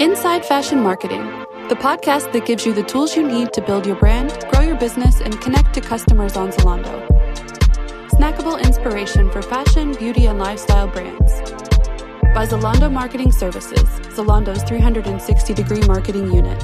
Inside Fashion Marketing, the podcast that gives you the tools you need to build your brand, grow your business, and connect to customers on Zalando. Snackable inspiration for fashion, beauty, and lifestyle brands. By Zalando Marketing Services, Zalando's 360 degree marketing unit.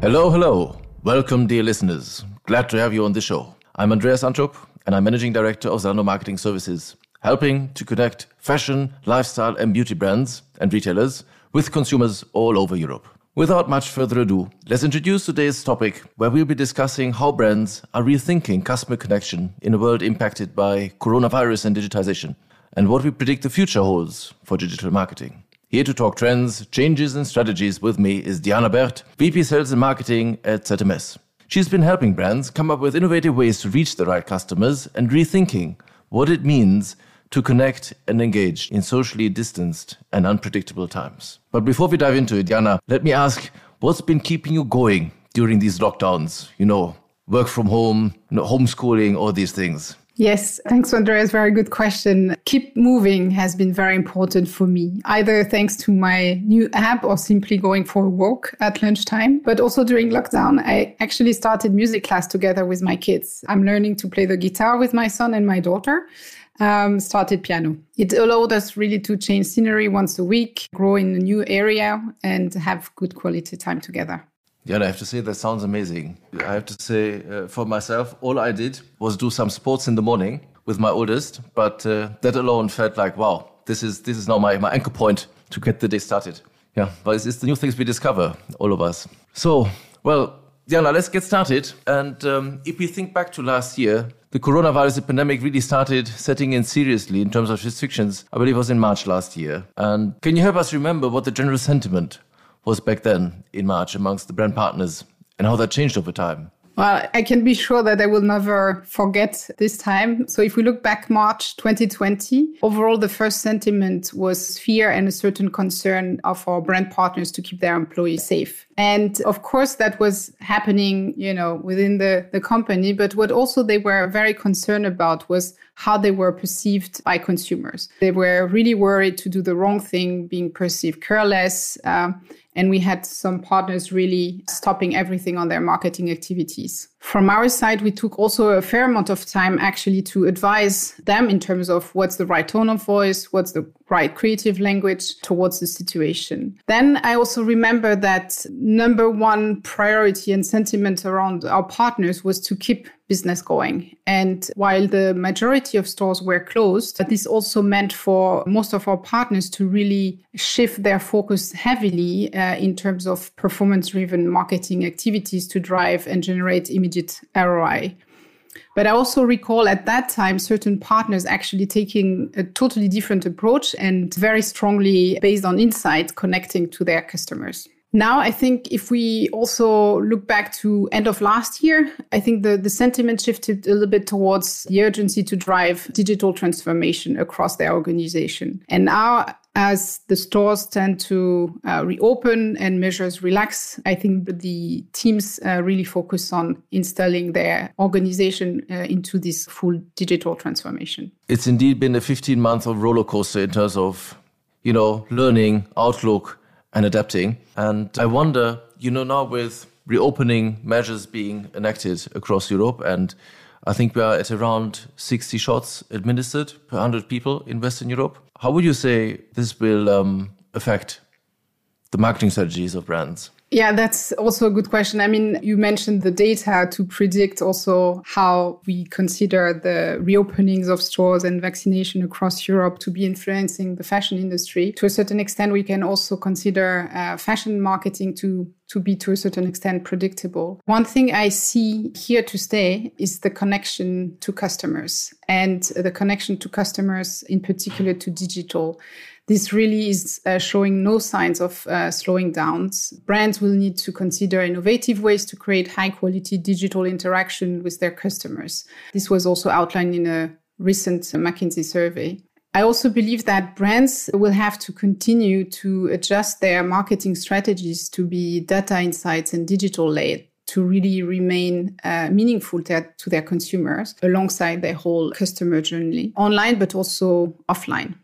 Hello, hello. Welcome, dear listeners. Glad to have you on the show. I'm Andreas Antrup, and I'm Managing Director of Zalando Marketing Services, helping to connect fashion, lifestyle, and beauty brands and retailers with consumers all over Europe. Without much further ado, let's introduce today's topic where we'll be discussing how brands are rethinking customer connection in a world impacted by coronavirus and digitization, and what we predict the future holds for digital marketing. Here to talk trends, changes, and strategies with me is Diana Bert, VP Sales and Marketing at ZMS. She's been helping brands come up with innovative ways to reach the right customers and rethinking what it means to connect and engage in socially distanced and unpredictable times. But before we dive into it, Diana, let me ask what's been keeping you going during these lockdowns? You know, work from home, homeschooling, all these things. Yes, thanks, Andreas. Very good question. Keep moving has been very important for me, either thanks to my new app or simply going for a walk at lunchtime. But also during lockdown, I actually started music class together with my kids. I'm learning to play the guitar with my son and my daughter. Um, started piano. It allowed us really to change scenery once a week, grow in a new area, and have good quality time together. Yeah, I have to say that sounds amazing. I have to say, uh, for myself, all I did was do some sports in the morning with my oldest, but uh, that alone felt like, wow, this is this is now my, my anchor point to get the day started. Yeah, but it's, it's the new things we discover, all of us. So, well, Diana, let's get started. And um, if we think back to last year, the coronavirus pandemic really started setting in seriously in terms of restrictions. I believe it was in March last year. And can you help us remember what the general sentiment was back then in March amongst the brand partners and how that changed over time? Well, I can be sure that I will never forget this time. So if we look back March 2020, overall the first sentiment was fear and a certain concern of our brand partners to keep their employees safe. And of course that was happening, you know, within the, the company. But what also they were very concerned about was how they were perceived by consumers. They were really worried to do the wrong thing, being perceived careless. Uh, and we had some partners really stopping everything on their marketing activities. From our side, we took also a fair amount of time actually to advise them in terms of what's the right tone of voice, what's the right creative language towards the situation. Then I also remember that number one priority and sentiment around our partners was to keep business going. And while the majority of stores were closed, this also meant for most of our partners to really shift their focus heavily uh, in terms of performance driven marketing activities to drive and generate immediate ROI. But I also recall at that time certain partners actually taking a totally different approach and very strongly based on insight connecting to their customers. Now, I think if we also look back to end of last year, I think the, the sentiment shifted a little bit towards the urgency to drive digital transformation across their organization. And now as the stores tend to uh, reopen and measures relax, I think the teams uh, really focus on installing their organization uh, into this full digital transformation. It's indeed been a 15 month of roller coaster in terms of, you know, learning, outlook, and adapting. And I wonder, you know, now with reopening measures being enacted across Europe and I think we are at around 60 shots administered per 100 people in Western Europe. How would you say this will um, affect the marketing strategies of brands? Yeah, that's also a good question. I mean, you mentioned the data to predict also how we consider the reopenings of stores and vaccination across Europe to be influencing the fashion industry. To a certain extent, we can also consider uh, fashion marketing to to be to a certain extent predictable. One thing I see here to stay is the connection to customers and the connection to customers in particular to digital this really is uh, showing no signs of uh, slowing down. Brands will need to consider innovative ways to create high quality digital interaction with their customers. This was also outlined in a recent McKinsey survey. I also believe that brands will have to continue to adjust their marketing strategies to be data insights and digital led to really remain uh, meaningful to, to their consumers alongside their whole customer journey online, but also offline.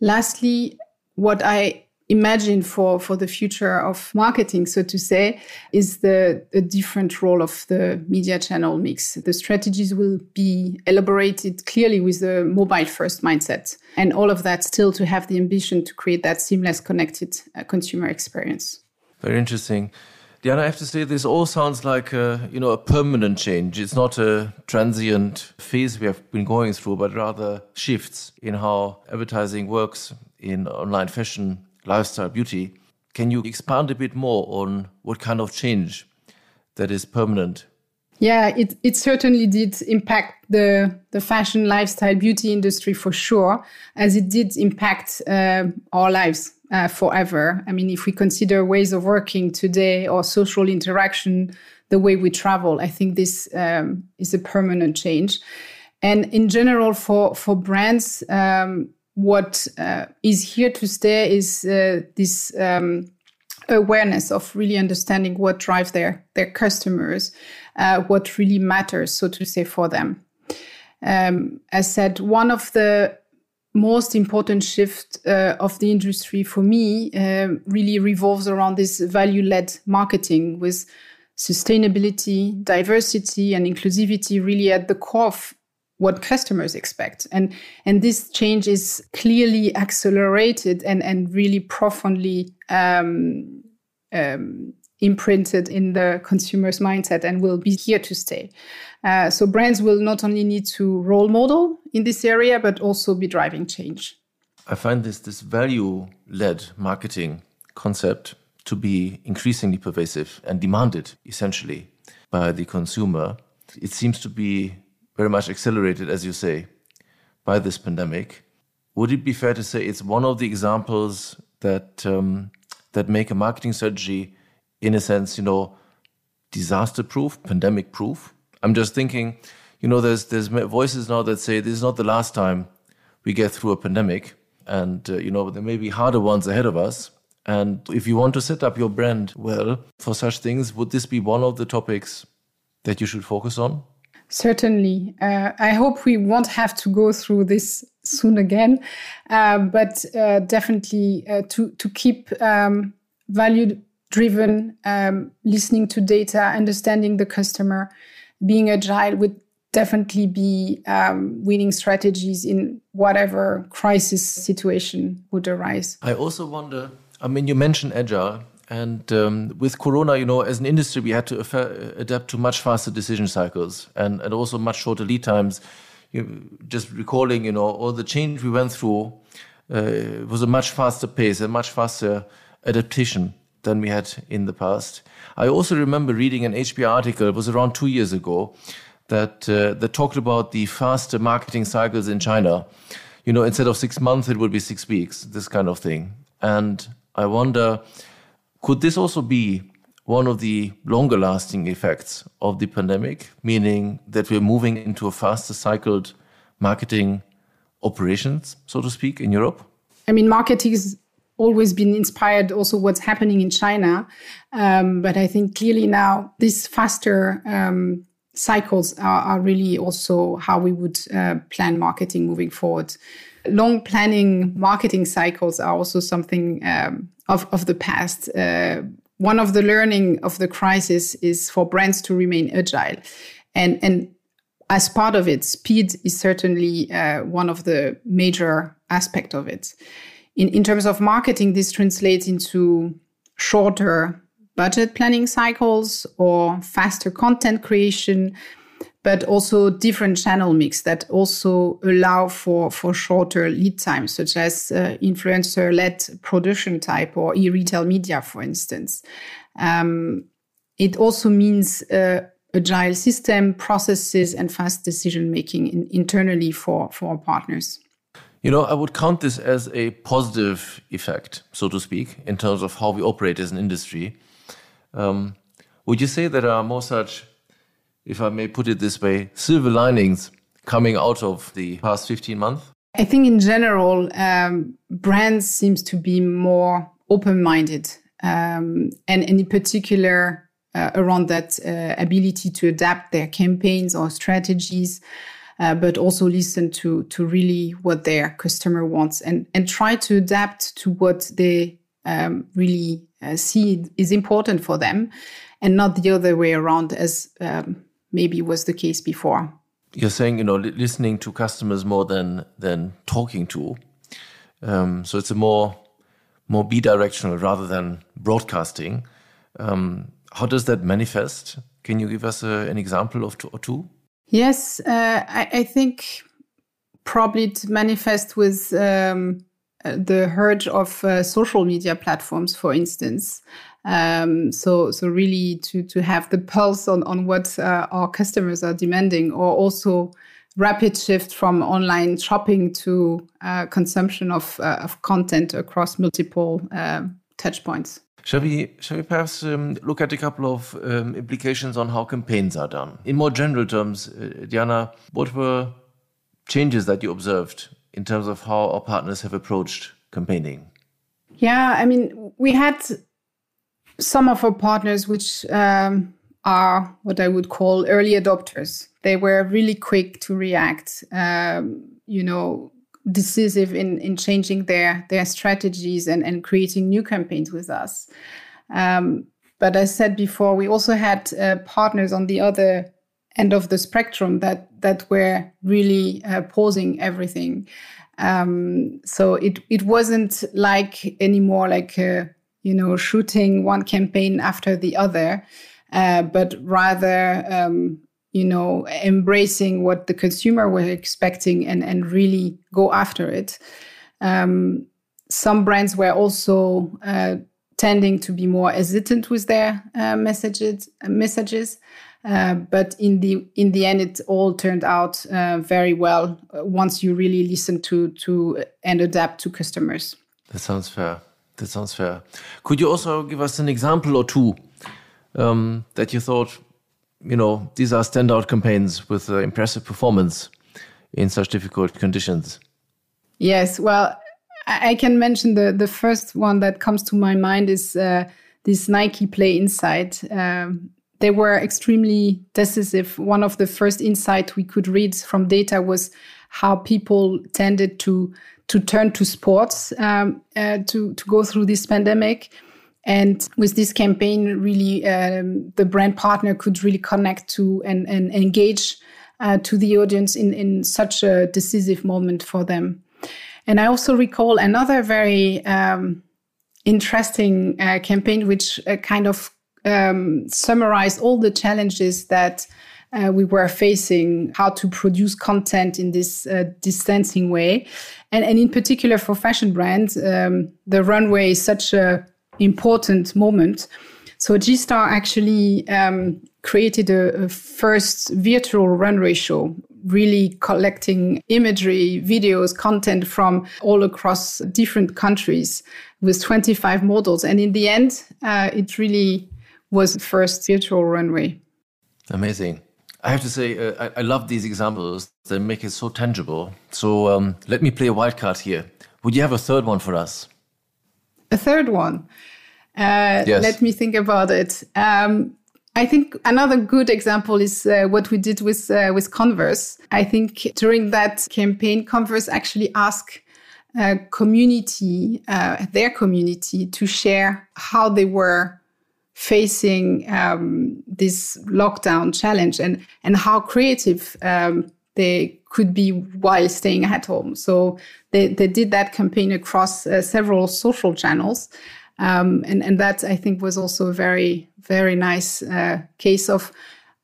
Lastly, what I imagine for, for the future of marketing, so to say, is the a different role of the media channel mix. The strategies will be elaborated clearly with the mobile first mindset. And all of that still to have the ambition to create that seamless connected uh, consumer experience. Very interesting. Diana, I have to say this all sounds like a, you know a permanent change. It's not a transient phase we have been going through, but rather shifts in how advertising works in online fashion lifestyle beauty. Can you expand a bit more on what kind of change that is permanent? Yeah, it, it certainly did impact the, the fashion, lifestyle, beauty industry for sure, as it did impact uh, our lives uh, forever. I mean, if we consider ways of working today or social interaction, the way we travel, I think this um, is a permanent change. And in general, for, for brands, um, what uh, is here to stay is uh, this um, awareness of really understanding what drives their their customers, uh, what really matters, so to say, for them. Um, as said, one of the most important shift uh, of the industry for me uh, really revolves around this value-led marketing with sustainability, diversity, and inclusivity really at the core of what customers expect. And, and this change is clearly accelerated and, and really profoundly um, um, imprinted in the consumer's mindset and will be here to stay. Uh, so brands will not only need to role model in this area, but also be driving change. I find this, this value led marketing concept to be increasingly pervasive and demanded essentially by the consumer. It seems to be very much accelerated, as you say, by this pandemic. Would it be fair to say it's one of the examples that um, that make a marketing strategy, in a sense, you know, disaster proof, pandemic proof? I'm just thinking, you know, there's there's voices now that say this is not the last time we get through a pandemic, and uh, you know there may be harder ones ahead of us. And if you want to set up your brand well for such things, would this be one of the topics that you should focus on? Certainly. Uh, I hope we won't have to go through this soon again, uh, but uh, definitely uh, to, to keep um, value driven, um, listening to data, understanding the customer, being agile would definitely be um, winning strategies in whatever crisis situation would arise. I also wonder, I mean, you mentioned agile. And um, with Corona, you know, as an industry, we had to adapt to much faster decision cycles and, and also much shorter lead times. You, just recalling, you know, all the change we went through uh, was a much faster pace, a much faster adaptation than we had in the past. I also remember reading an HBR article, it was around two years ago, that, uh, that talked about the faster marketing cycles in China. You know, instead of six months, it would be six weeks, this kind of thing. And I wonder, could this also be one of the longer lasting effects of the pandemic, meaning that we're moving into a faster cycled marketing operations, so to speak, in Europe? I mean, marketing always been inspired also what's happening in China. Um, but I think clearly now these faster um, cycles are, are, really also how we would uh, plan marketing moving forward. Long planning marketing cycles are also something um, of, of the past. Uh, one of the learning of the crisis is for brands to remain agile. And, and as part of it, speed is certainly uh, one of the major aspect of it. In, in terms of marketing, this translates into shorter budget planning cycles or faster content creation but also different channel mix that also allow for, for shorter lead times, such as uh, influencer led production type or e retail media, for instance. Um, it also means uh, agile system processes and fast decision making in, internally for, for our partners. You know, I would count this as a positive effect, so to speak, in terms of how we operate as an industry. Um, would you say there are more such if I may put it this way, silver linings coming out of the past 15 months? I think in general, um, brands seems to be more open-minded, um, and, and, in particular uh, around that uh, ability to adapt their campaigns or strategies. Uh, but also listen to to really what their customer wants and and try to adapt to what they um, really uh, see is important for them, and not the other way around as um, maybe was the case before. You're saying you know listening to customers more than than talking to, um, so it's a more more bidirectional rather than broadcasting. Um, how does that manifest? Can you give us a, an example of two or two? Yes, uh, I, I, think probably it manifests with um, the urge of uh, social media platforms, for instance. Um, so, so really to to have the pulse on on what uh, our customers are demanding, or also rapid shift from online shopping to uh, consumption of uh, of content across multiple uh, touch points. Shall we, shall we perhaps um, look at a couple of um, implications on how campaigns are done? In more general terms, uh, Diana, what were changes that you observed in terms of how our partners have approached campaigning? Yeah, I mean, we had some of our partners which um, are what I would call early adopters. They were really quick to react. Um, you know, decisive in in changing their their strategies and and creating new campaigns with us. Um, but as said before, we also had uh, partners on the other end of the spectrum that that were really uh, pausing everything. Um, so it it wasn't like anymore like uh, you know shooting one campaign after the other, uh, but rather um, you know, embracing what the consumer was expecting and, and really go after it. Um, some brands were also uh, tending to be more hesitant with their uh, messages. Messages, uh, but in the in the end, it all turned out uh, very well uh, once you really listen to to and adapt to customers. That sounds fair. That sounds fair. Could you also give us an example or two um, that you thought you know, these are standout campaigns with uh, impressive performance in such difficult conditions. Yes, well, I can mention the the first one that comes to my mind is uh, this Nike Play Inside. Um, they were extremely decisive. One of the first insight we could read from data was how people tended to to turn to sports um, uh, to to go through this pandemic and with this campaign, really, um, the brand partner could really connect to and, and engage uh, to the audience in, in such a decisive moment for them. And I also recall another very um, interesting uh, campaign, which uh, kind of um, summarized all the challenges that uh, we were facing, how to produce content in this uh, distancing way. And, and in particular for fashion brands, um, the runway is such a important moment. So G-Star actually um, created a, a, first virtual runway show, really collecting imagery, videos, content from all across different countries with 25 models. And in the end, uh, it really was the first virtual runway. Amazing. I have to say, uh, I, I, love these examples. They make it so tangible. So um, let me play a wild card here. Would you have a third one for us? A third one. Uh, yes. Let me think about it. Um, I think another good example is uh, what we did with uh, with Converse. I think during that campaign, Converse actually asked uh, community, uh, their community, to share how they were facing um, this lockdown challenge and and how creative um, they could be while staying at home. So they they did that campaign across uh, several social channels. Um, and, and that I think was also a very, very nice uh, case of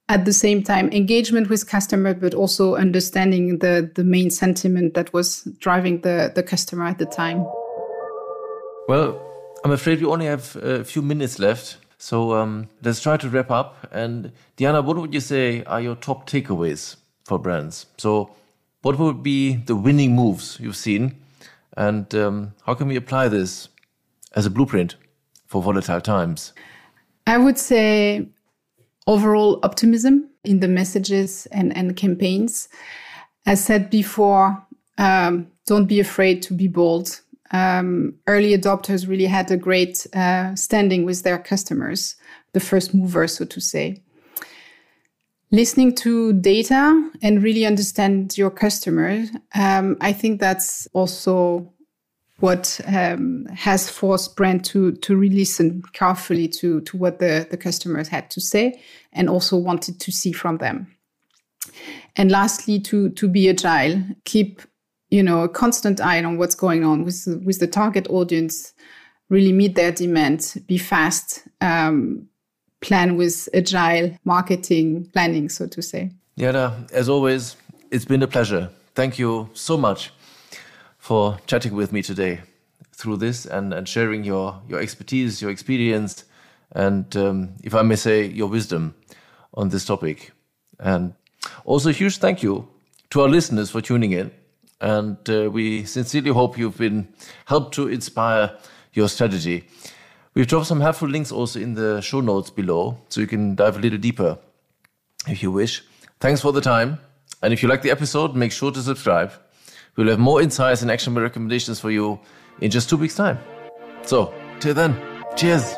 at the same time engagement with customer, but also understanding the, the main sentiment that was driving the, the customer at the time. Well, I'm afraid we only have a few minutes left. So um, let's try to wrap up. And Diana, what would you say are your top takeaways for brands? So, what would be the winning moves you've seen? And um, how can we apply this as a blueprint for volatile times? I would say overall optimism in the messages and, and campaigns. As said before, um, don't be afraid to be bold. Um, early adopters really had a great uh, standing with their customers, the first movers, so to say. Listening to data and really understand your customers. Um, I think that's also what um, has forced brand to to really listen carefully to to what the the customers had to say and also wanted to see from them. And lastly, to to be agile, keep you know a constant eye on what's going on with with the target audience, really meet their demand, be fast, um, plan with agile marketing planning, so to say. Diana, as always, it's been a pleasure. Thank you so much for chatting with me today through this and, and sharing your, your expertise, your experience, and um, if I may say, your wisdom on this topic. And also, a huge thank you to our listeners for tuning in. And uh, we sincerely hope you've been helped to inspire your strategy. We've dropped some helpful links also in the show notes below, so you can dive a little deeper if you wish. Thanks for the time. And if you like the episode, make sure to subscribe. We'll have more insights and actionable recommendations for you in just two weeks' time. So, till then, cheers.